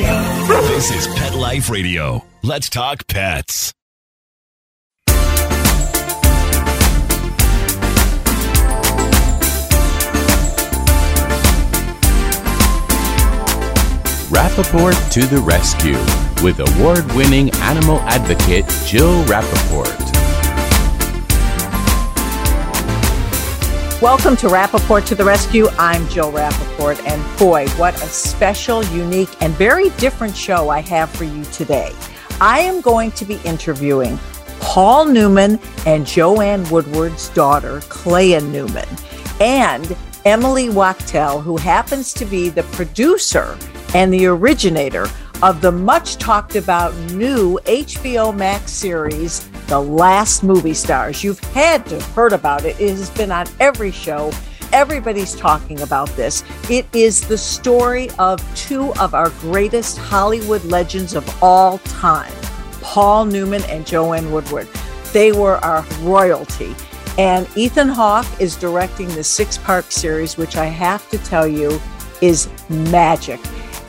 Radio. This is Pet Life Radio. Let's talk pets. Rappaport to the rescue with award winning animal advocate Jill Rappaport. Welcome to Rappaport to the Rescue. I'm Jill Rappaport, and boy, what a special, unique, and very different show I have for you today. I am going to be interviewing Paul Newman and Joanne Woodward's daughter, Clea Newman, and Emily Wachtel, who happens to be the producer and the originator of the much talked about new HBO Max series, The Last Movie Stars. You've had to have heard about it. It has been on every show. Everybody's talking about this. It is the story of two of our greatest Hollywood legends of all time, Paul Newman and Joanne Woodward. They were our royalty. And Ethan Hawke is directing the six part series, which I have to tell you is magic.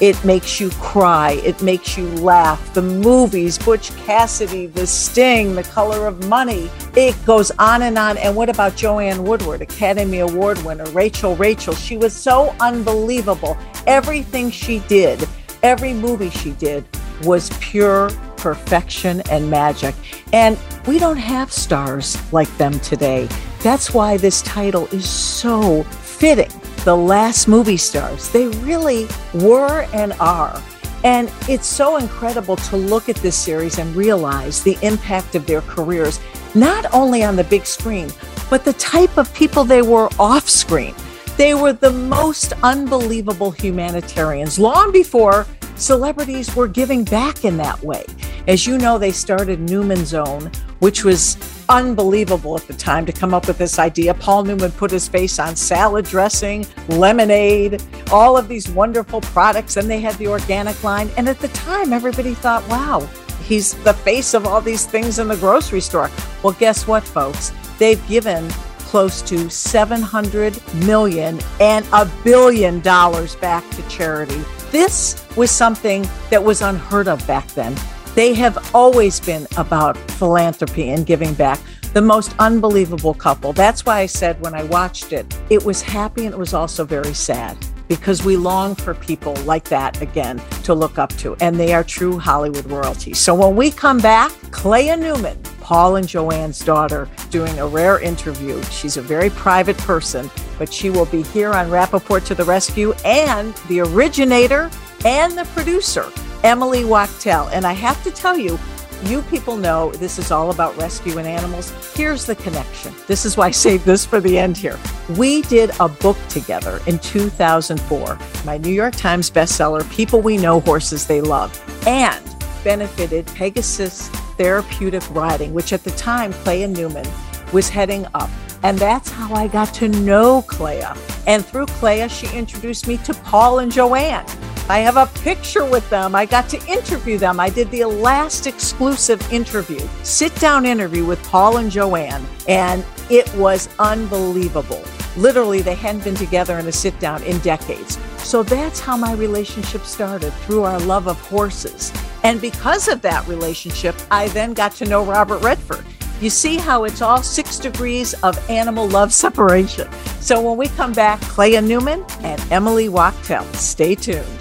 It makes you cry. It makes you laugh. The movies, Butch Cassidy, The Sting, The Color of Money. It goes on and on. And what about Joanne Woodward, Academy Award winner, Rachel Rachel? She was so unbelievable. Everything she did, every movie she did was pure perfection and magic. And we don't have stars like them today. That's why this title is so fitting the last movie stars. They really were and are. And it's so incredible to look at this series and realize the impact of their careers, not only on the big screen, but the type of people they were off screen. They were the most unbelievable humanitarians long before celebrities were giving back in that way. As you know, they started Newman's Own, which was unbelievable at the time to come up with this idea. Paul Newman put his face on salad dressing, lemonade, all of these wonderful products. And they had the organic line. And at the time, everybody thought, wow, he's the face of all these things in the grocery store. Well, guess what, folks? They've given close to 700 million and a billion dollars back to charity. This was something that was unheard of back then. They have always been about philanthropy and giving back. The most unbelievable couple. That's why I said when I watched it, it was happy and it was also very sad because we long for people like that again to look up to, and they are true Hollywood royalty. So when we come back, Clea Newman, Paul and Joanne's daughter, doing a rare interview. She's a very private person, but she will be here on Rappaport to the Rescue and the originator and the producer, Emily Wachtel. And I have to tell you, you people know this is all about rescuing animals. Here's the connection. This is why I saved this for the end here. We did a book together in 2004, my New York Times bestseller, People We Know Horses They Love, and benefited Pegasus Therapeutic Riding, which at the time, Clea Newman was heading up. And that's how I got to know Clea. And through Clea, she introduced me to Paul and Joanne. I have a picture with them. I got to interview them. I did the last exclusive interview, sit down interview with Paul and Joanne, and it was unbelievable. Literally, they hadn't been together in a sit down in decades. So that's how my relationship started through our love of horses. And because of that relationship, I then got to know Robert Redford. You see how it's all six degrees of animal love separation. So when we come back, Clea Newman and Emily Wachtel. Stay tuned.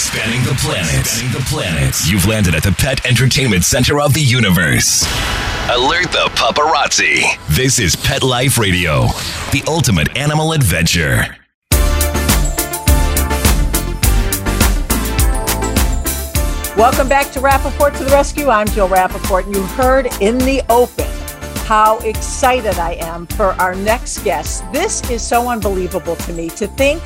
Spanning the planet. Spanning the planet. You've landed at the pet entertainment center of the universe. Alert the paparazzi. This is Pet Life Radio, the ultimate animal adventure. Welcome back to Rappaport to the Rescue. I'm Jill Rappaport, and you heard in the open how excited I am for our next guest. This is so unbelievable to me to think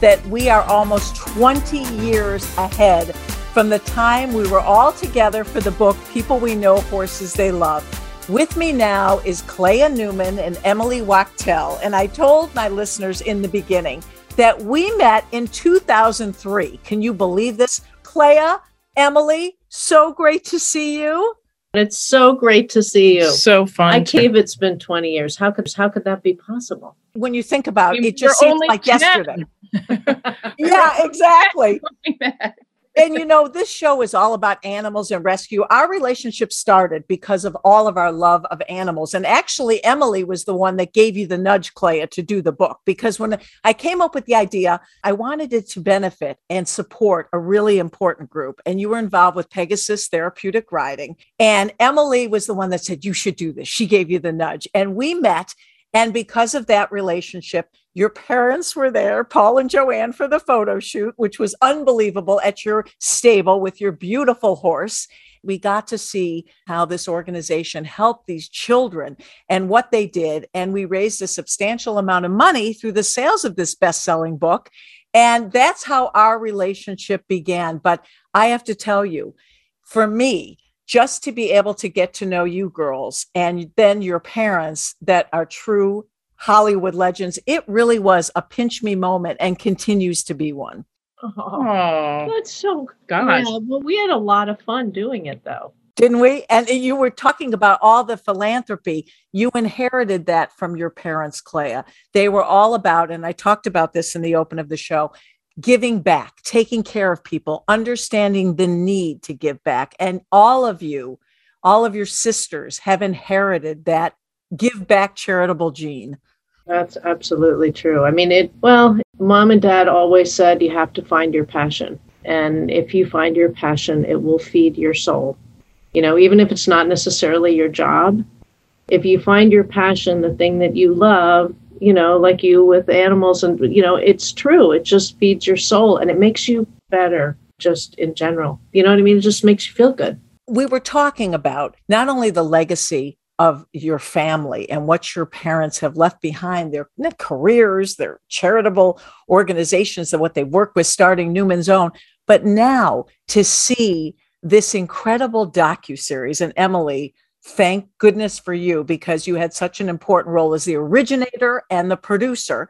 that we are almost 20 years ahead from the time we were all together for the book People We Know, Horses They Love. With me now is Clea Newman and Emily Wachtel. And I told my listeners in the beginning that we met in 2003. Can you believe this? Clea, Emily, so great to see you. It's so great to see you. So fun. I can't believe it's been 20 years. How could how could that be possible? When you think about it, it just seems like 10. yesterday. yeah, exactly. and you know, this show is all about animals and rescue. Our relationship started because of all of our love of animals. And actually, Emily was the one that gave you the nudge, Clea, to do the book. Because when I came up with the idea, I wanted it to benefit and support a really important group. And you were involved with Pegasus Therapeutic Riding. And Emily was the one that said, You should do this. She gave you the nudge. And we met. And because of that relationship, your parents were there, Paul and Joanne, for the photo shoot, which was unbelievable at your stable with your beautiful horse. We got to see how this organization helped these children and what they did. And we raised a substantial amount of money through the sales of this best selling book. And that's how our relationship began. But I have to tell you, for me, just to be able to get to know you girls and then your parents that are true Hollywood legends. It really was a pinch me moment and continues to be one. Oh, that's so gosh. Yeah, well, we had a lot of fun doing it though. Didn't we? And you were talking about all the philanthropy. You inherited that from your parents, Clea. They were all about, and I talked about this in the open of the show, giving back, taking care of people, understanding the need to give back. And all of you, all of your sisters have inherited that give back charitable gene. That's absolutely true. I mean, it, well, mom and dad always said you have to find your passion. And if you find your passion, it will feed your soul. You know, even if it's not necessarily your job, if you find your passion, the thing that you love, you know, like you with animals, and, you know, it's true. It just feeds your soul and it makes you better just in general. You know what I mean? It just makes you feel good. We were talking about not only the legacy of your family and what your parents have left behind their careers their charitable organizations and what they work with starting newman's own but now to see this incredible docu-series and emily thank goodness for you because you had such an important role as the originator and the producer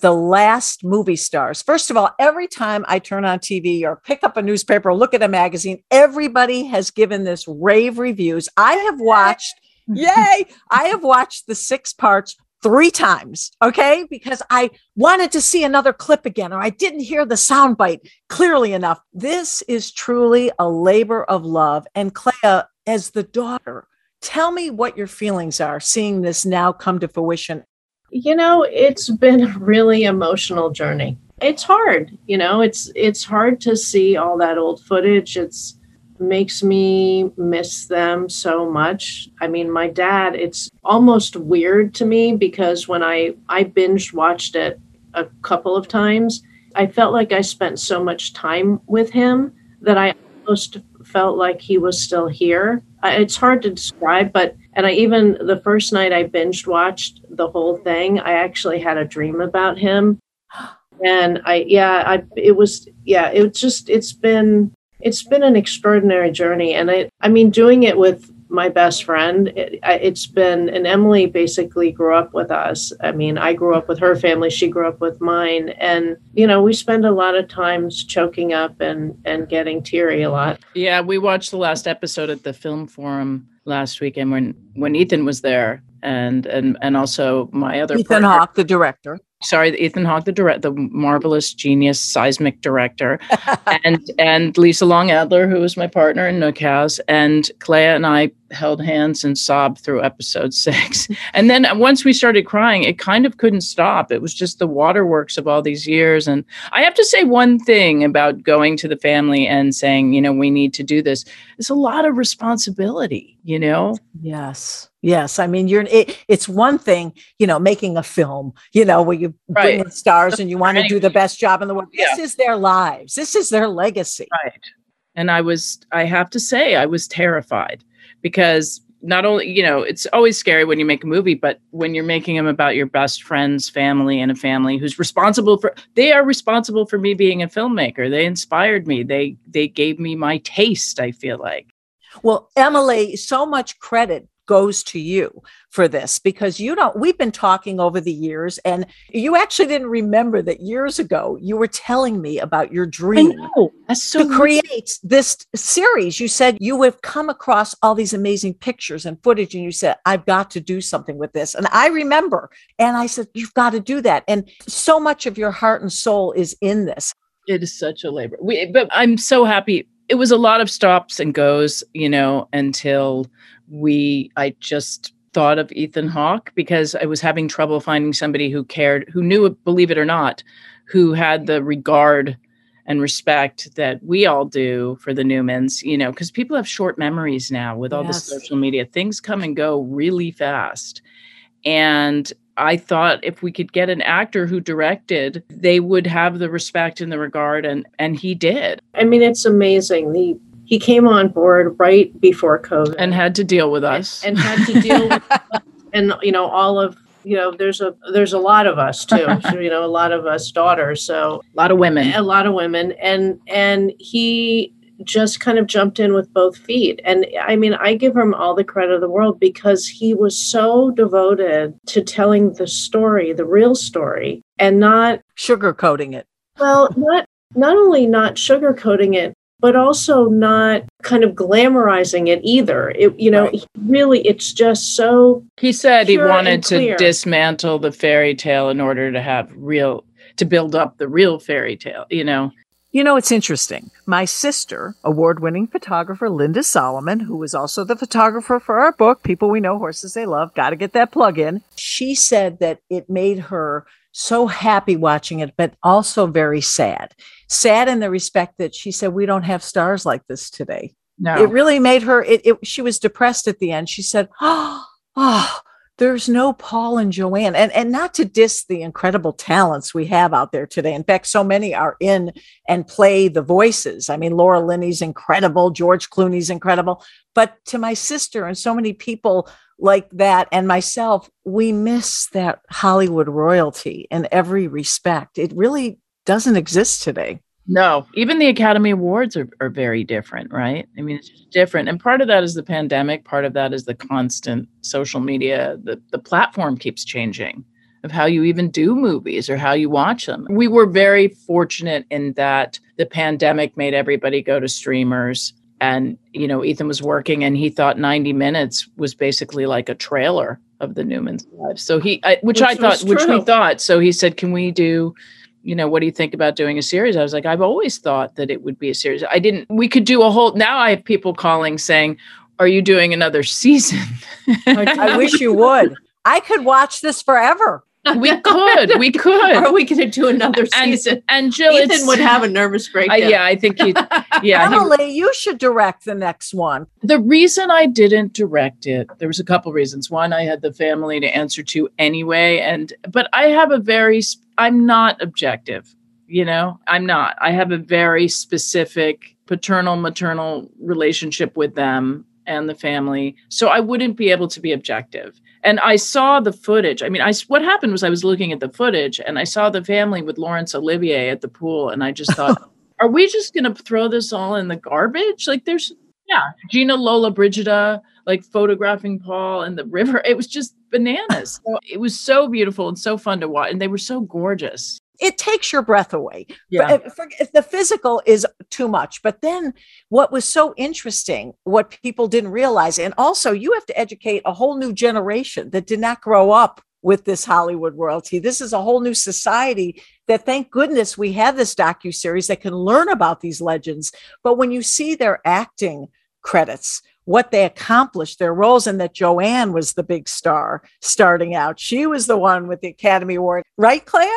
the last movie stars. First of all, every time I turn on TV or pick up a newspaper or look at a magazine, everybody has given this rave reviews. I have watched Yay! I have watched the six parts three times, okay? Because I wanted to see another clip again, or I didn't hear the soundbite clearly enough. This is truly a labor of love. And Clea, as the daughter, tell me what your feelings are seeing this now come to fruition. You know, it's been a really emotional journey. It's hard, you know, it's it's hard to see all that old footage. It's makes me miss them so much. I mean, my dad, it's almost weird to me because when I I binge watched it a couple of times, I felt like I spent so much time with him that I almost felt like he was still here. It's hard to describe, but and I even the first night I binge watched the whole thing, I actually had a dream about him. And I yeah, I it was yeah, it just it's been it's been an extraordinary journey and i i mean doing it with my best friend it, has been and emily basically grew up with us. I mean i grew up with her family she grew up with mine and you know we spend a lot of times choking up and and getting teary a lot. Yeah we watched the last episode at the film forum last weekend when when ethan was there and and and also my other ethan partner, hawke the director sorry, Ethan Hawke, the direct, the marvelous genius seismic director, and and Lisa Long Adler, who was my partner in Nook House, and Clea and I held hands and sobbed through episode six. And then uh, once we started crying, it kind of couldn't stop. It was just the waterworks of all these years. And I have to say one thing about going to the family and saying, you know, we need to do this. It's a lot of responsibility, you know? Yes. Yes, I mean you're. It, it's one thing, you know, making a film, you know, where you bring in stars and you want to do the best job in the world. This is their lives. This is their legacy. Right. And I was, I have to say, I was terrified because not only, you know, it's always scary when you make a movie, but when you're making them about your best friend's family and a family who's responsible for, they are responsible for me being a filmmaker. They inspired me. They, they gave me my taste, I feel like. Well, Emily, so much credit goes to you for this because you don't we've been talking over the years and you actually didn't remember that years ago you were telling me about your dream so to create this series. You said you have come across all these amazing pictures and footage and you said i've got to do something with this and i remember and i said you've got to do that and so much of your heart and soul is in this. It is such a labor we, but i'm so happy. It was a lot of stops and goes you know until we I just thought of Ethan Hawke because I was having trouble finding somebody who cared, who knew believe it or not, who had the regard and respect that we all do for the Newmans, you know, because people have short memories now with all yes. the social media. Things come and go really fast. And I thought if we could get an actor who directed, they would have the respect and the regard and and he did. I mean, it's amazing. The he came on board right before COVID. And had to deal with us. and, and had to deal with and you know all of you know there's a there's a lot of us too so, you know a lot of us daughters so. A lot of women. A lot of women. And and he just kind of jumped in with both feet. And i mean i give him all the credit of the world because he was so devoted to telling the story the real story and not sugarcoating it. Well not not only not sugarcoating it but also not kind of glamorizing it either. It, you know, right. really, it's just so. He said he wanted to dismantle the fairy tale in order to have real, to build up the real fairy tale, you know. You know, it's interesting. My sister, award winning photographer Linda Solomon, who was also the photographer for our book, People We Know, Horses They Love, got to get that plug in. She said that it made her so happy watching it, but also very sad. Sad in the respect that she said, We don't have stars like this today. No. It really made her, it, it, she was depressed at the end. She said, Oh, oh, there's no Paul and Joanne. And, and not to diss the incredible talents we have out there today. In fact, so many are in and play the voices. I mean, Laura Linney's incredible, George Clooney's incredible. But to my sister and so many people like that and myself, we miss that Hollywood royalty in every respect. It really doesn't exist today. No, even the Academy Awards are, are very different, right? I mean, it's just different. And part of that is the pandemic, part of that is the constant social media. The, the platform keeps changing of how you even do movies or how you watch them. We were very fortunate in that the pandemic made everybody go to streamers and you know ethan was working and he thought 90 minutes was basically like a trailer of the newmans lives so he I, which, which, i thought which we thought so he said can we do you know what do you think about doing a series i was like i've always thought that it would be a series i didn't we could do a whole now i have people calling saying are you doing another season i wish you would i could watch this forever we could. We could. Are we going to do another season? And, and Jill, Ethan would have a nervous breakdown. Uh, yeah, I think he. Yeah, Emily, he, you should direct the next one. The reason I didn't direct it, there was a couple reasons. One, I had the family to answer to anyway, and but I have a very. I'm not objective. You know, I'm not. I have a very specific paternal maternal relationship with them and the family, so I wouldn't be able to be objective and I saw the footage. I mean, I what happened was I was looking at the footage and I saw the family with Laurence Olivier at the pool, and I just thought, are we just going to throw this all in the garbage? Like, there's yeah, Gina Lollobrigida like photographing Paul and the river. It was just bananas. So it was so beautiful and so fun to watch, and they were so gorgeous it takes your breath away. Yeah. If the physical is too much. But then what was so interesting, what people didn't realize, and also you have to educate a whole new generation that did not grow up with this Hollywood royalty. This is a whole new society that thank goodness we have this docu series that can learn about these legends. But when you see their acting credits, what they accomplished, their roles, and that Joanne was the big star starting out. She was the one with the Academy Award, right, Clea?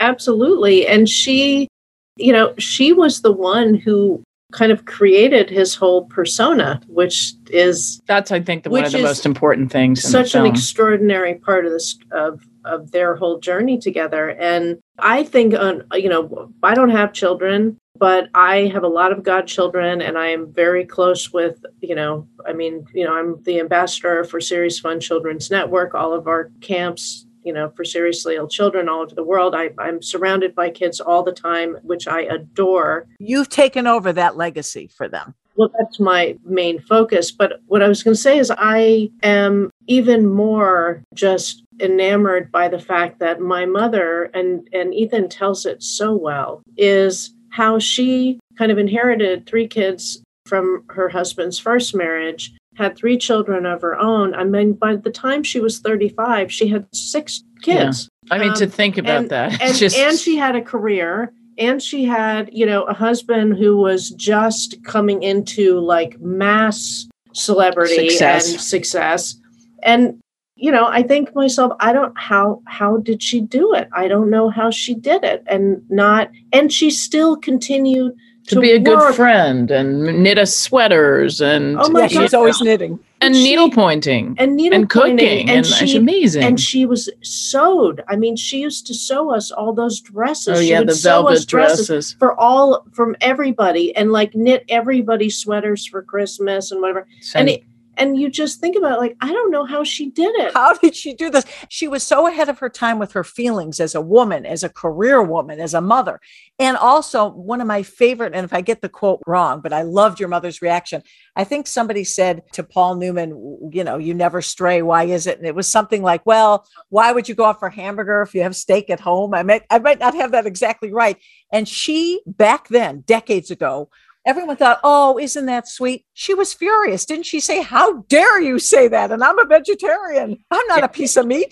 Absolutely. And she, you know, she was the one who kind of created his whole persona, which is that's I think the, one of the most important things. Such an extraordinary part of this of of their whole journey together. And I think, on you know, I don't have children, but I have a lot of godchildren, and I am very close with, you know, I mean, you know, I'm the ambassador for Serious Fun Children's Network. All of our camps you know, for seriously ill children all over the world. I, I'm surrounded by kids all the time, which I adore. You've taken over that legacy for them. Well, that's my main focus. But what I was going to say is, I am even more just enamored by the fact that my mother, and, and Ethan tells it so well, is how she kind of inherited three kids from her husband's first marriage had three children of her own. I mean, by the time she was 35, she had six kids. Yeah. I mean, um, to think about and, that. And, just... and she had a career and she had, you know, a husband who was just coming into like mass celebrity success. and success. And you know, I think myself, I don't how how did she do it? I don't know how she did it. And not and she still continued to, to be a work. good friend and knit us sweaters and oh my yeah, she's always knitting. And she, needle pointing and needle and cooking and, and she, amazing. and she was sewed. I mean she used to sew us all those dresses. Oh she yeah the velvet dresses, dresses, for all from everybody and like knit everybody sweaters for christmas and whatever. Send, and it, and you just think about it, like i don't know how she did it. How did she do this? She was so ahead of her time with her feelings as a woman as a career woman as a mother. And also one of my favorite and if i get the quote wrong but i loved your mother's reaction. I think somebody said to paul newman you know you never stray. Why is it? And it was something like well why would you go out for hamburger if you have steak at home? I might i might not have that exactly right. And she back then decades ago everyone thought, oh, isn't that sweet? She was furious. Didn't she say, how dare you say that? And I'm a vegetarian. I'm not a piece of meat.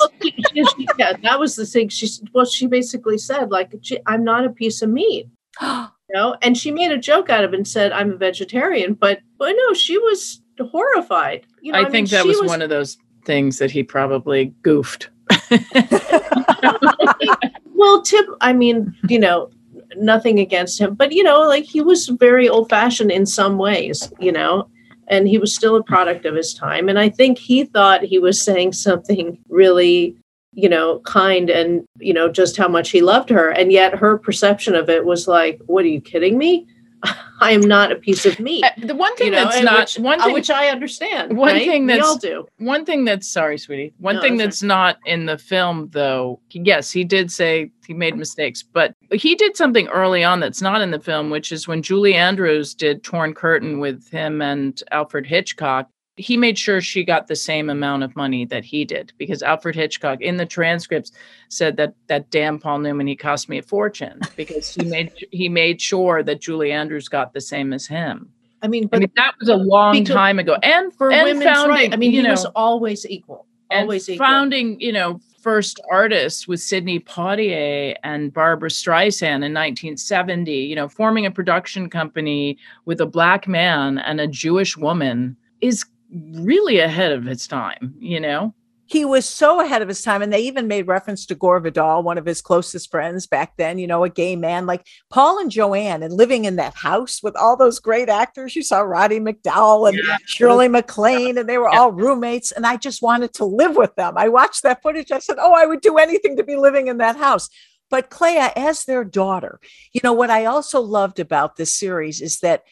yeah, that was the thing. She, well, she basically said, like, I'm not a piece of meat. you know? And she made a joke out of it and said, I'm a vegetarian. But, but no, she was horrified. You know, I, I think mean, that was, was one of those things that he probably goofed. well, Tip, I mean, you know, nothing against him, but you know, like he was very old fashioned in some ways, you know, and he was still a product of his time. And I think he thought he was saying something really, you know, kind and, you know, just how much he loved her. And yet her perception of it was like, what are you kidding me? I am not a piece of meat. Uh, the one thing you know, that's not which, one uh, thing, which I understand. One right? thing that's we all do. One thing that's sorry, sweetie. One no, thing that's right. not in the film, though. Yes, he did say he made mistakes, but he did something early on that's not in the film, which is when Julie Andrews did Torn Curtain with him and Alfred Hitchcock he made sure she got the same amount of money that he did because Alfred Hitchcock in the transcripts said that that damn Paul Newman he cost me a fortune because he made he made sure that Julie Andrews got the same as him. I mean, but I mean, that was a long time ago, and for and women's founding, right. I mean, he know, was always equal, always equal. Founding, you know, first artists with Sidney Poitier and Barbra Streisand in 1970. You know, forming a production company with a black man and a Jewish woman is really ahead of its time, you know? He was so ahead of his time. And they even made reference to Gore Vidal, one of his closest friends back then, you know, a gay man like Paul and Joanne, and living in that house with all those great actors. You saw Roddy McDowall and yeah. Shirley MacLaine, and they were yeah. all roommates. And I just wanted to live with them. I watched that footage. I said, Oh, I would do anything to be living in that house. But Clea, as their daughter, you know, what I also loved about this series is that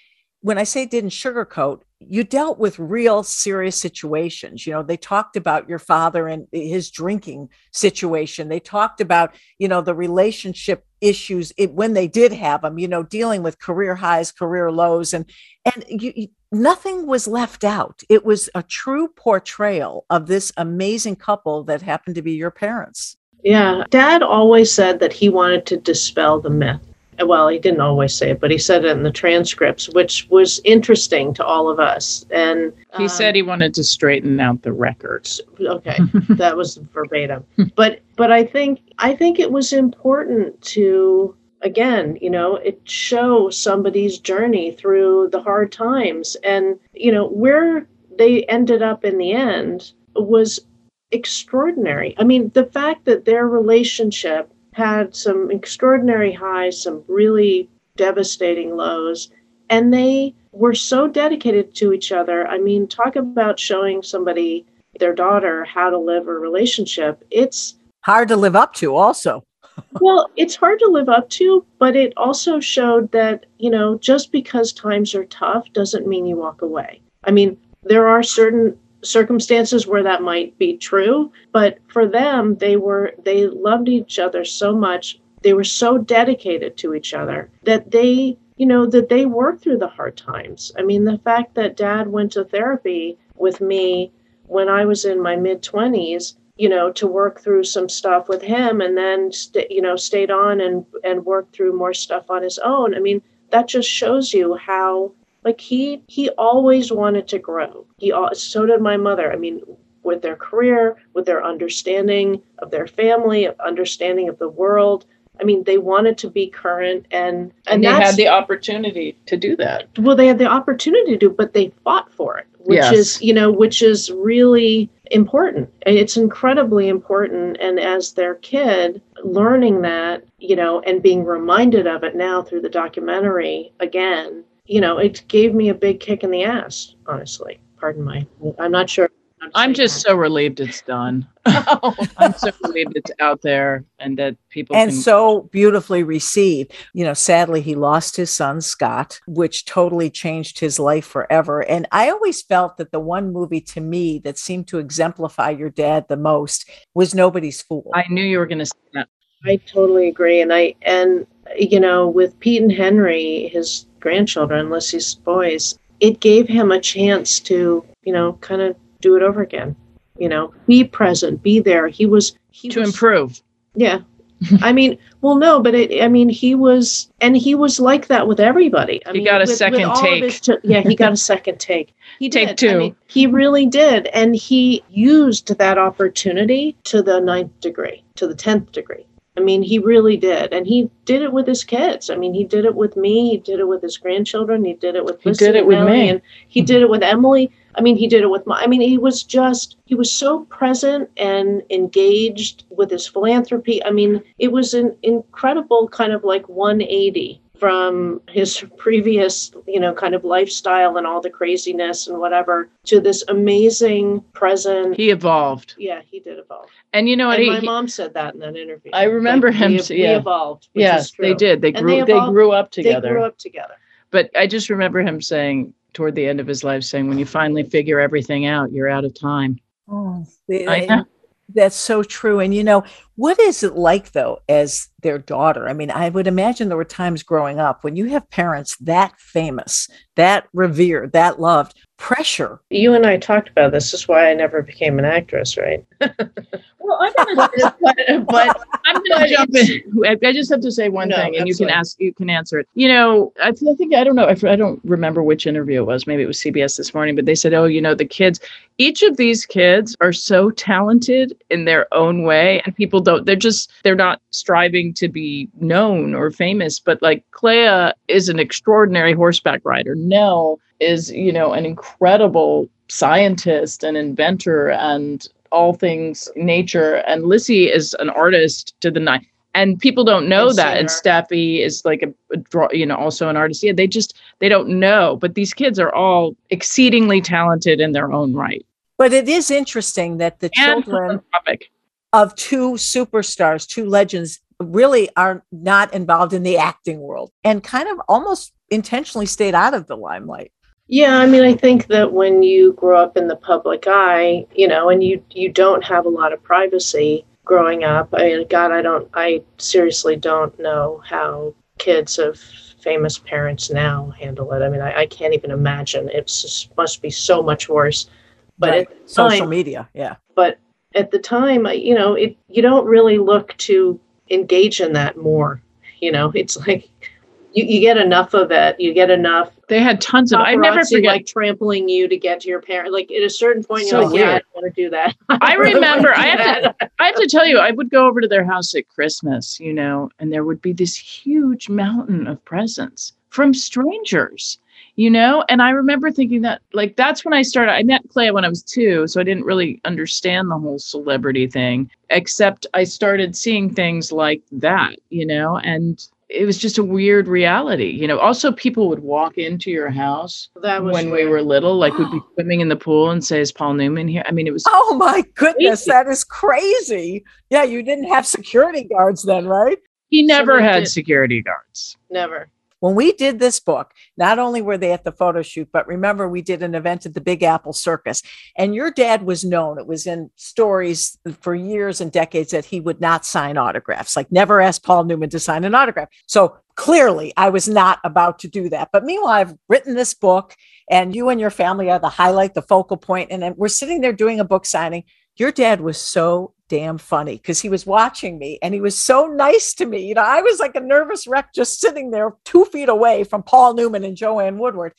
when I say didn't sugarcoat, you dealt with real serious situations. You know, they talked about your father and his drinking situation. They talked about, you know, the relationship issues it, when they did have them, you know, dealing with career highs, career lows, and and you, you, nothing was left out. It was a true portrayal of this amazing couple that happened to be your parents. Yeah, Dad always said that he wanted to dispel the myth well, he didn't always say it, but he said it in the transcripts, which was interesting to all of us. And he um, said he wanted to straighten out the records. Okay, that was verbatim. But but I think I think it was important to again, you know, it show somebody's journey through the hard times, and you know where they ended up in the end was extraordinary. I mean, the fact that their relationship had some extraordinary highs, some really devastating lows, and they were so dedicated to each other. I mean, talk about showing somebody, their daughter, how to live a relationship. It's hard to live up to, also. well, it's hard to live up to, but it also showed that, you know, just because times are tough doesn't mean you walk away. I mean, there are certain circumstances where that might be true, but for them, they were, they loved each other so much. They were so dedicated to each other that they, you know, that they worked through the hard times. I mean, the fact that dad went to therapy with me when I was in my mid 20s you know to work through some stuff with him and then st- you know stayed on and and worked through more stuff on his own i mean that just shows you how like he he always wanted to grow he so did my mother i mean with their career with their understanding of their family of understanding of the world I mean, they wanted to be current, and and, and they had the opportunity to do that. Well, they had the opportunity to do, but they fought for it, which yes. is you know, which is really important. It's incredibly important. And as their kid, learning that, you know, and being reminded of it now through the documentary again, you know, it gave me a big kick in the ass, honestly. Pardon my, I'm not sure I'm just so relieved it's done. I'm so relieved it's out there and that people and can- so beautifully received. You know, sadly, he lost his son Scott, which totally changed his life forever. And I always felt that the one movie to me that seemed to exemplify your dad the most was Nobody's Fool. I knew you were going to say that. I totally agree, and I and you know with Pete and Henry, his grandchildren, Lissy's boys, it gave him a chance to you know kind of do it over again. You know, be present, be there. He was he to was, improve. Yeah. I mean, well, no, but it, I mean, he was, and he was like that with everybody. I he mean, got a with, second with take. Yeah, he got a second take. He take did. two. I mean, he really did, and he used that opportunity to the ninth degree, to the tenth degree. I mean, he really did, and he did it with his kids. I mean, he did it with me. He did it with his grandchildren. He did it with. He did it with me, and he did it with Emily. I mean, he did it with my, I mean, he was just, he was so present and engaged with his philanthropy. I mean, it was an incredible kind of like 180 from his previous, you know, kind of lifestyle and all the craziness and whatever to this amazing present. He evolved. Yeah, he did evolve. And you know what? And he, my he, mom said that in that interview. I remember like, him. We, yeah. we evolved. yes, they did. They grew. They, they, they, grew up together. They grew up together. But I just remember him saying toward the end of his life, saying, "When you finally figure everything out, you're out of time." Oh, I know. That's so true. And you know, what is it like though, as their daughter? I mean, I would imagine there were times growing up when you have parents that famous, that revered, that loved, pressure. You and I talked about this. This is why I never became an actress, right? well, I'm gonna, but, but I'm gonna jump in. I just have to say one no, thing, and you can ask, you can answer it. You know, I, I think I don't know. I, I don't remember which interview it was. Maybe it was CBS this morning, but they said, "Oh, you know, the kids. Each of these kids are so talented in their own way, and people don't. They're just they're not striving to be known or famous. But like Clea is an extraordinary horseback rider. Nell is, you know, an incredible scientist and inventor and all things nature. And Lissy is an artist to the nine. And people don't know and that. And Steffi is like a, a draw, you know, also an artist. Yeah, they just they don't know. But these kids are all exceedingly talented in their own right. But it is interesting that the and children of two superstars, two legends, really are not involved in the acting world and kind of almost intentionally stayed out of the limelight. Yeah, I mean, I think that when you grow up in the public eye, you know, and you you don't have a lot of privacy growing up. I mean, God, I don't, I seriously don't know how kids of famous parents now handle it. I mean, I, I can't even imagine. It must be so much worse. But right. social time, media, yeah. But at the time, you know, it you don't really look to engage in that more. You know, it's like you, you get enough of it. You get enough. They had tons of. I never forget like trampling you to get to your parent. Like at a certain point, so you're like, yeah, I want to do that. I, remember. I have, to, I have to tell you, I would go over to their house at Christmas, you know, and there would be this huge mountain of presents from strangers you know and i remember thinking that like that's when i started i met Clea when i was two so i didn't really understand the whole celebrity thing except i started seeing things like that you know and it was just a weird reality. You know, also people would walk into your house That was when we were little, like we'd be swimming in the pool and say, Is Paul Newman here? I mean, it was Oh my goodness, Crazy. that is crazy. Yeah, you didn't have security guards then, right? he never we had did- security guards. never. When we did this book, not only were they at the photo shoot, but remember we did an event at the Big Apple Circus. And your dad was known, it was in stories for years and decades that he would not sign autographs, like never ask Paul Newman to sign an autograph. So clearly I was not about to do that. But meanwhile, I've written this book, and you and your family are the highlight, the focal point, And we're sitting there doing a book signing. Your dad was so damn funny because he was watching me and he was so nice to me. You know, I was like a nervous wreck just sitting there two feet away from Paul Newman and Joanne Woodward.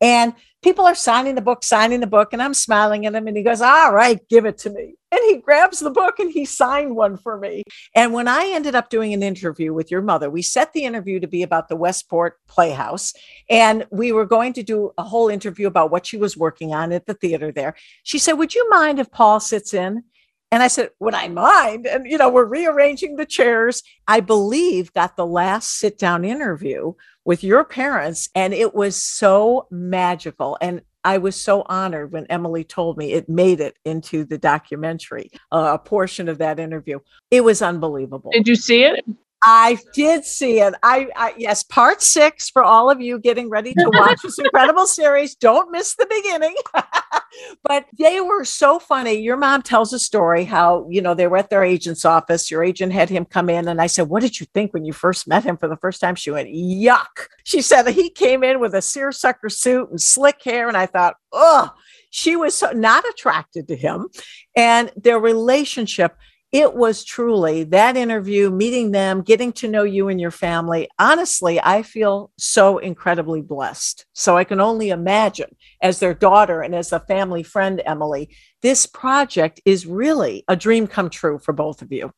And people are signing the book, signing the book, and I'm smiling at him. And he goes, All right, give it to me. And he grabs the book and he signed one for me. And when I ended up doing an interview with your mother, we set the interview to be about the Westport Playhouse. And we were going to do a whole interview about what she was working on at the theater there. She said, Would you mind if Paul sits in? And I said, Would I mind? And, you know, we're rearranging the chairs. I believe got the last sit down interview with your parents. And it was so magical. And I was so honored when Emily told me it made it into the documentary, uh, a portion of that interview. It was unbelievable. Did you see it? I did see it. I, I yes, part six for all of you getting ready to watch this incredible series. Don't miss the beginning. but they were so funny. Your mom tells a story how you know they were at their agent's office. Your agent had him come in, and I said, "What did you think when you first met him for the first time?" She went, "Yuck." She said that he came in with a seersucker suit and slick hair, and I thought, "Oh." She was so not attracted to him, and their relationship it was truly that interview, meeting them, getting to know you and your family. Honestly, I feel so incredibly blessed. So I can only imagine, as their daughter and as a family friend, Emily, this project is really a dream come true for both of you.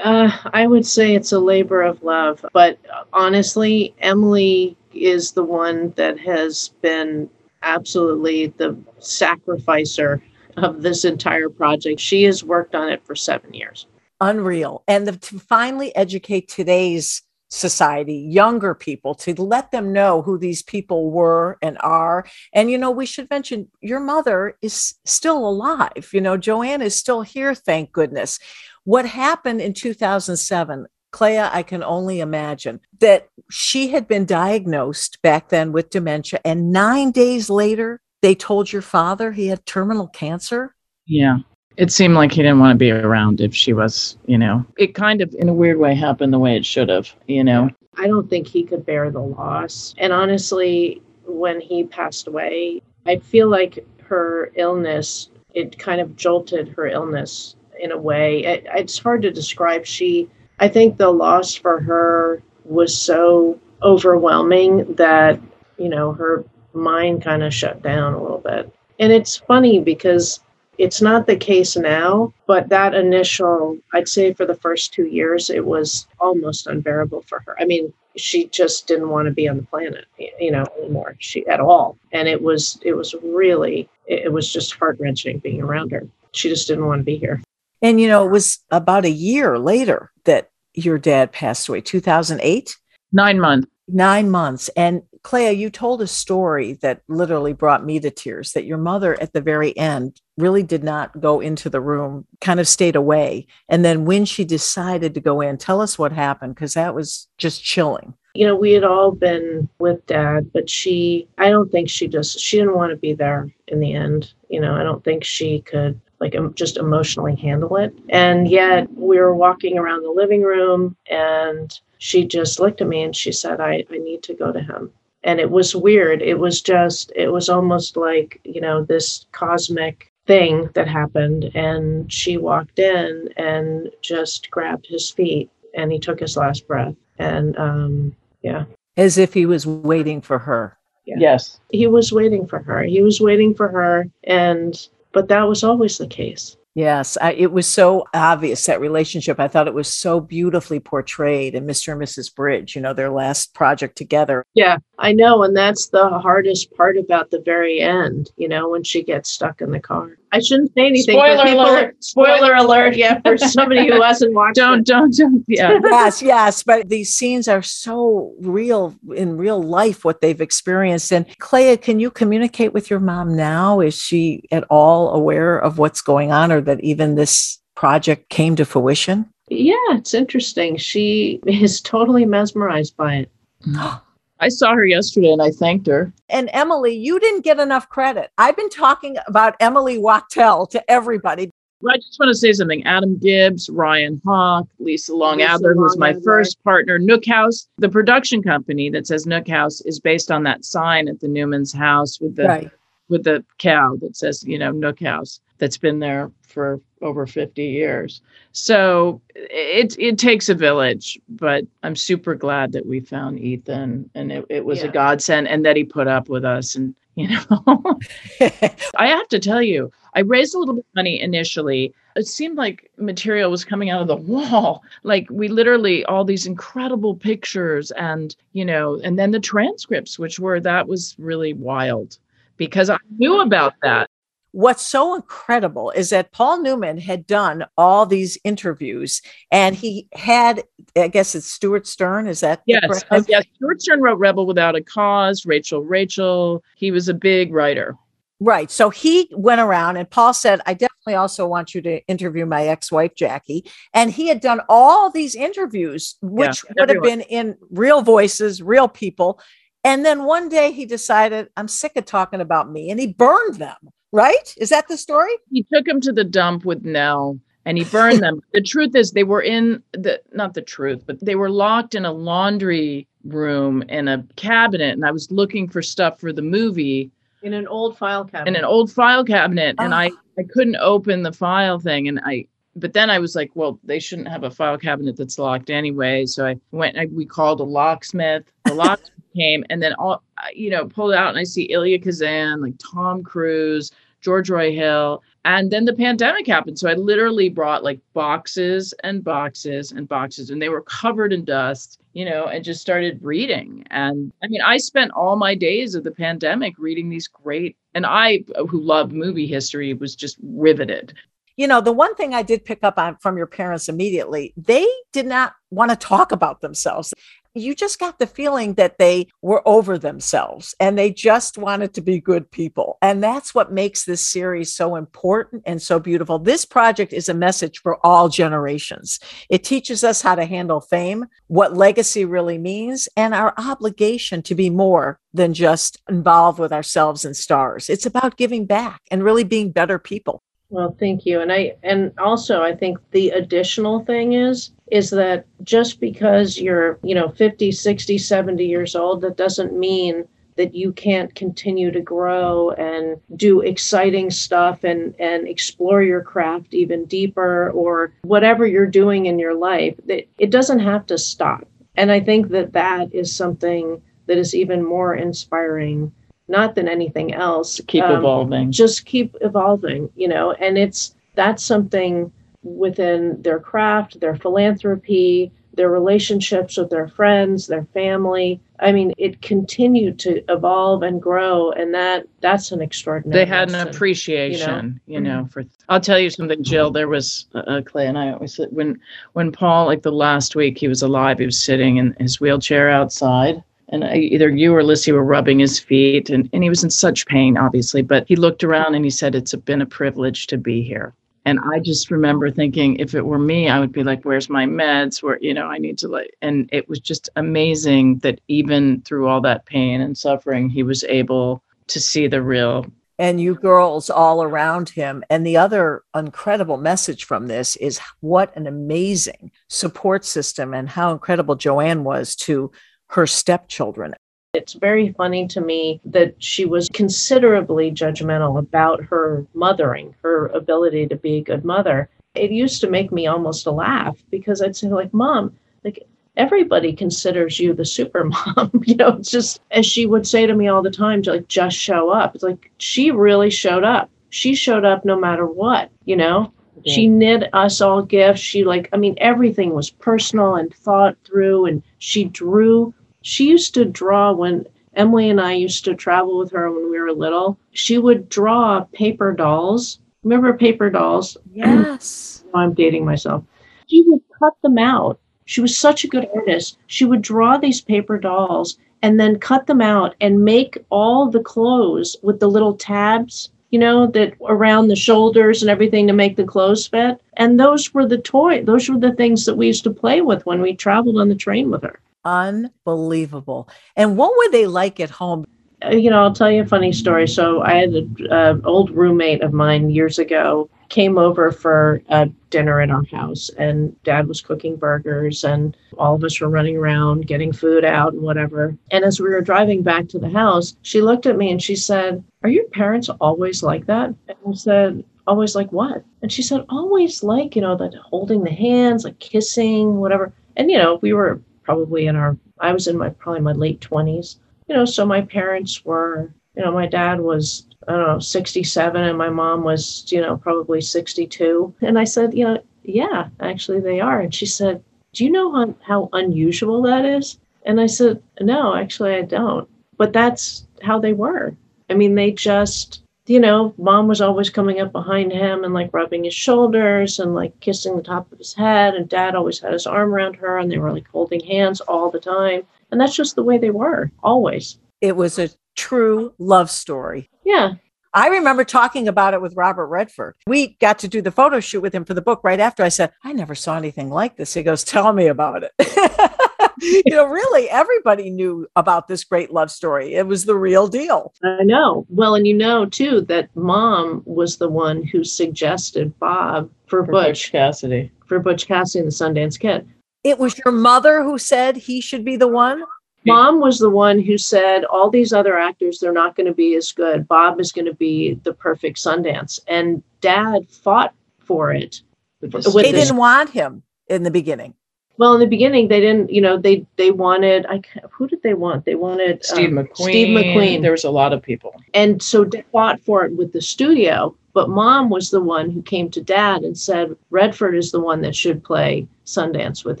Uh, I would say it's a labor of love, but honestly, Emily is the one that has been absolutely the sacrificer of this entire project. She has worked on it for seven years. Unreal. And the, to finally educate today's society, younger people, to let them know who these people were and are. And, you know, we should mention your mother is still alive. You know, Joanne is still here, thank goodness. What happened in 2007? Clea, I can only imagine that she had been diagnosed back then with dementia, and nine days later, they told your father he had terminal cancer. Yeah. It seemed like he didn't want to be around if she was, you know, it kind of, in a weird way, happened the way it should have, you know. I don't think he could bear the loss. And honestly, when he passed away, I feel like her illness, it kind of jolted her illness in a way. It, it's hard to describe. She, I think the loss for her was so overwhelming that, you know, her mind kind of shut down a little bit. And it's funny because it's not the case now, but that initial, I'd say for the first two years, it was almost unbearable for her. I mean, she just didn't want to be on the planet, you know, anymore. She at all, and it was it was really it, it was just heart wrenching being around her. She just didn't want to be here. And, you know, it was about a year later that your dad passed away, 2008, Nine months. nine months. And Clea, you told a story that literally brought me to tears that your mother at the very end really did not go into the room, kind of stayed away. And then when she decided to go in, tell us what happened, because that was just chilling. You know, we had all been with dad, but she, I don't think she just, she didn't want to be there in the end. You know, I don't think she could like just emotionally handle it. And yet we were walking around the living room and she just looked at me and she said, I, I need to go to him. And it was weird. It was just, it was almost like, you know, this cosmic thing that happened. And she walked in and just grabbed his feet and he took his last breath. And um, yeah, As if he was waiting for her. Yeah. Yes. he was waiting for her. He was waiting for her. And, but that was always the case. Yes, I, it was so obvious that relationship. I thought it was so beautifully portrayed in Mr. and Mrs. Bridge, you know, their last project together. Yeah, I know. And that's the hardest part about the very end, you know, when she gets stuck in the car. I shouldn't say anything. Spoiler people- alert. Spoiler alert. Yeah, for somebody who hasn't watched Don't, it. don't, don't. Yeah. yes, yes, but these scenes are so real in real life what they've experienced. And Clea, can you communicate with your mom now? Is she at all aware of what's going on or that even this project came to fruition? Yeah, it's interesting. She is totally mesmerized by it. I saw her yesterday and I thanked her. And Emily, you didn't get enough credit. I've been talking about Emily Wachtel to everybody. Well, I just want to say something. Adam Gibbs, Ryan Hawke, Lisa Long Lisa Adler, who's my first partner, Nook House. The production company that says Nook House is based on that sign at the Newman's house with the with the cow that says, you know, Nook House that's been there for over 50 years. So it it takes a village, but I'm super glad that we found Ethan and it, it was a godsend and that he put up with us and you know I have to tell you, I raised a little bit of money initially. It seemed like material was coming out of the wall. Like we literally all these incredible pictures and, you know, and then the transcripts, which were that was really wild because I knew about that. What's so incredible is that Paul Newman had done all these interviews and he had, I guess it's Stewart Stern, is that Yes. Oh, yes. Stewart Stern wrote Rebel Without a Cause, Rachel Rachel. He was a big writer. Right. So he went around and Paul said, I definitely also want you to interview my ex wife, Jackie. And he had done all these interviews, which would have been in real voices, real people. And then one day he decided, I'm sick of talking about me and he burned them. Right. Is that the story? he took him to the dump with Nell and he burned them. The truth is they were in the not the truth, but they were locked in a laundry room in a cabinet and I was looking for stuff for the movie In an old file cabinet. in an old file cabinet and I Oh. I couldn't open the file thing and I but then I was like, well, they shouldn't have a file cabinet that's locked anyway. So I went, I, we called a locksmith. The locksmith came and then all, you know, pulled out and I see Elia Kazan, like Tom Cruise, George Roy Hill. And then the pandemic happened. So I literally brought like boxes and boxes and boxes and they were covered in dust, you know, and just started reading. And I mean, I spent all my days of the pandemic reading these great, and I, who love movie history, was just riveted. You know, the one thing I did pick up on from your parents immediately, they did not want to talk about themselves. You just got the feeling that they were over themselves and they just wanted to be good people. And that's what makes this series so important and so beautiful. This project is a message for all generations. It teaches us how to handle fame, what legacy really means, and our obligation to be more than just involved with ourselves and stars. It's about giving back and really being better people. Well, thank you. And I and also I think the additional thing is is that just because you're, you know, 50, 60, 70 years old that doesn't mean that you can't continue to grow and do exciting stuff and and explore your craft even deeper or whatever you're doing in your life. That it doesn't have to stop. And I think that that is something that is even more inspiring not than anything else. Keep Um, evolving. just keep evolving you know and it's that's something within their craft their philanthropy their relationships with their friends their family i mean it continued to evolve and grow and that that's an extraordinary they had an appreciation you know, Mhm. for i'll tell you something jill there was uh, Clea and i always said when when paul like the last week he was alive he was sitting in his wheelchair outside and either you or Lissy were rubbing his feet and, and he was in such pain obviously but he looked around and he said it's been a privilege to be here and i just remember thinking if it were me i would be like where's my meds where you know i need to like and it was just amazing that even through all that pain and suffering he was able to see the real and you girls all around him. And the other incredible message from this is what an amazing support system and how incredible Joanne was to her stepchildren. it's very funny to me that she was considerably judgmental about her mothering, her ability to be a good mother. It used to make me almost laugh because I'd say, like, Mom, like everybody considers you the super mom. you know, it's just as she would say to me all the time, to like just show up. It's like she really showed up. She showed up no matter what, you know? She knit us all gifts. She like, I mean, everything was personal and thought through and she drew she used to draw when Emily and I used to travel with her when we were little. She would draw paper dolls, Remember paper dolls? Yes. I'm dating myself. She would cut them out. She was such a good artist. She would draw these paper dolls and then cut them out and make all the clothes with the little tabs, you know, that around the shoulders and everything to make the clothes fit. And those were the toy. Those were the things that we used to play with when we traveled on the train with her. Unbelievable. And what were they like at home? Uh, you know, I'll tell you a funny story. So I had an old roommate of mine years ago came over for a dinner at our house, and Dad was cooking burgers, and all of us were running around getting food out and whatever. And as we were driving back to the house, she looked at me and she said, "Are your parents always like that?" And I said, "Always like what?" And she said, "Always like you know that holding the hands, like kissing, whatever." And you know, we were probably in our I was in my probably my late twenties you know, so my parents were, you know, my dad was, I don't know, 67 and my mom was, you know, probably 62. And I said, you know, yeah, actually they are. And she said, do you know how, how unusual that is? And I said, no, actually I don't. But that's how they were. I mean, they just, you know, mom was always coming up behind him and like rubbing his shoulders and like kissing the top of his head. And dad always had his arm around her and they were like holding hands all the time. And that's just the way they were always. It was a true love story. Yeah. I remember talking about it with Robert Redford. We got to do the photo shoot with him for the book right after. I said, I never saw anything like this. He goes, Tell me about it. you know, really, everybody knew about this great love story. It was the real deal. I know. Well, and you know, too, that mom was the one who suggested Bob for, For Butch, Butch Cassidy. for Butch Cassidy and the Sundance Kid. It was your mother who said he should be the one. Mom was the one who said, all these other actors, they're not going to be as good. Bob is going to be the perfect Sundance. And dad fought for it. With With this- They didn't want him in the beginning. Well, in the beginning, they didn't, you know, they they wanted, I who did they want? They wanted Steve um, McQueen. Steve McQueen. There was a lot of people. and so dad fought for it with the studio. But mom was the one who came to dad and said, Redford is the one that should play Sundance with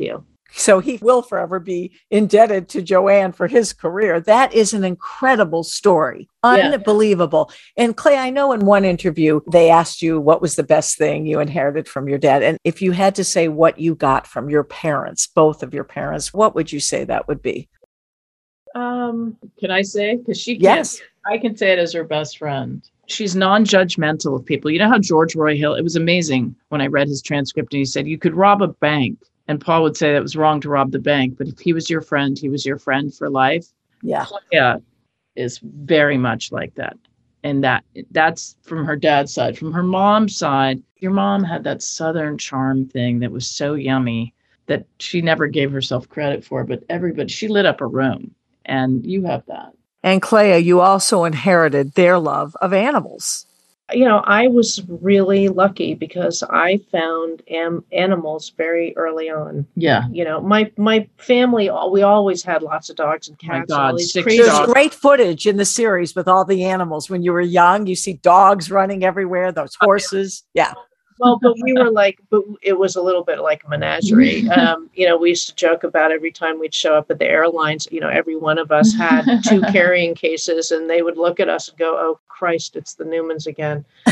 you. So he will forever be indebted to Joanne for his career. That is an incredible story. Yeah. Unbelievable. And Clea, I know in one interview they asked you what was the best thing you inherited from your dad. And if you had to say what you got from your parents, both of your parents, what would you say that would be? Um, Can I say? Because she. Yes. I can say it as her best friend. She's non-judgmental of people. You know how George Roy Hill. It was amazing when I read his transcript and he said you could rob a bank, and Paul would say that was wrong to rob the bank, but if he was your friend, he was your friend for life. Yeah. Yeah, is very much like that, and that that's from her dad's side. From her mom's side, your mom had that southern charm thing that was so yummy that she never gave herself credit for, but everybody she lit up a room, and you have that. And Clea, you also inherited their love of animals. You know, I was really lucky because I found am- animals very early on. Yeah. You know, my my family, all- we always had lots of dogs and cats. and all God, six crazy There's great footage in the series with all the animals. When you were young, you see dogs running everywhere, those horses. Yeah. Well, but we were like, but it was a little bit like a menagerie. Um, you know, we used to joke about every time we'd show up at the airlines, you know, every one of us had two carrying cases and they would look at us and go, oh, Christ, it's the Newmans again.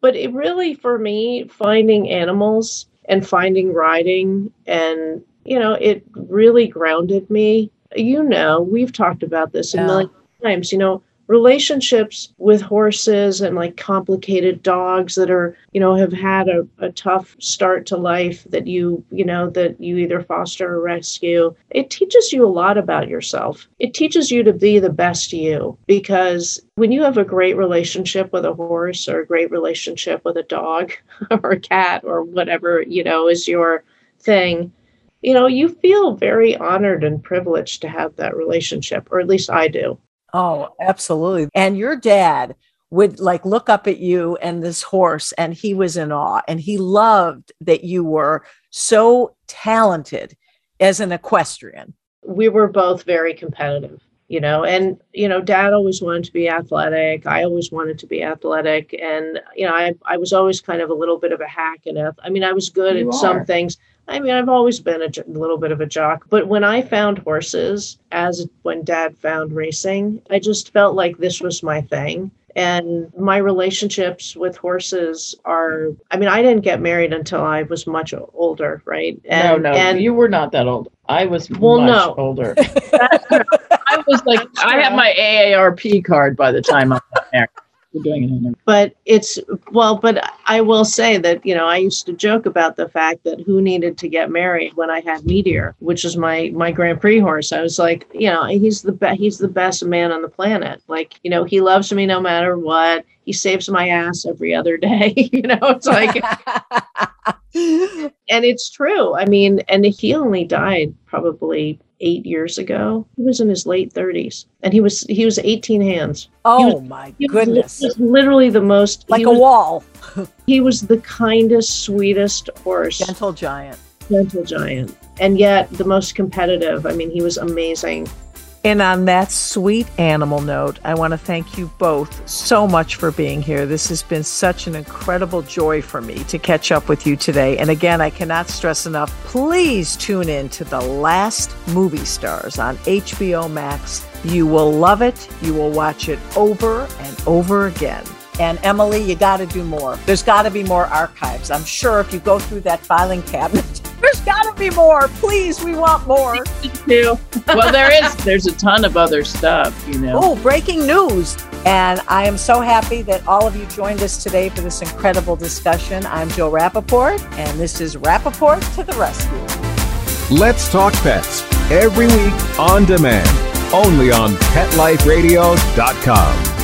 but it really, for me, finding animals and finding riding and, you know, it really grounded me. You know, we've talked about this a million times, you know, relationships with horses and like complicated dogs that are you know have had a, a tough start to life that you you know that you either foster or rescue it teaches you a lot about yourself. It teaches you to be the best you because when you have a great relationship with a horse or a great relationship with a dog or a cat or whatever you know is your thing you know you feel very honored and privileged to have that relationship or at least i do Oh, absolutely. And your dad would like look up at you and this horse, and he was in awe. And he loved that you were so talented as an equestrian. we were both very competitive you know and you know dad always wanted to be athletic i always wanted to be athletic and you know i, I was always kind of a little bit of a hack and i mean i was good You at some things i mean i've always been a, j- little bit of a jock but when i found horses as when dad found racing i just felt like this was my thing And my relationships with horses are, I mean, I didn't get married until I was much older, right? And, no, no, and, you were not that old. I was well, much no. older. I was like, I had my AARP card by the time I got married. We're doing it. In but it's well but i will say that you know i used to joke about the fact that who needed to get married when i had meteor which is my my grand prix horse. I was like you know he's the best he's the best man on the planet. Like you know he loves me no matter what. He saves my ass every other day you know it's like and it's true. I mean and he only died probably eight years ago. He was in his late 30s, and he was he was 18 hands. Oh was, my goodness! Was, literally the most like a was, wall. he was the kindest, sweetest horse, gentle giant, gentle giant, and yet the most competitive. I mean, he was amazing. And on that sweet animal note, I want to thank you both so much for being here. This has been such an incredible joy for me to catch up with you today. And again, I cannot stress enough please tune in to The Last Movie Stars on HBO Max. You will love it. You will watch it over and over again. And Emily, you got to do more. There's got to be more archives. I'm sure if you go through that filing cabinet, there's got to be more. Please, we want more. Well, there is. There's a ton of other stuff, you know. Oh, breaking news. And I am so happy that all of you joined us today for this incredible discussion. I'm Jill Rappaport, and this is Rappaport to the Rescue. Let's Talk Pets every week on demand, only on PetLifeRadio.com.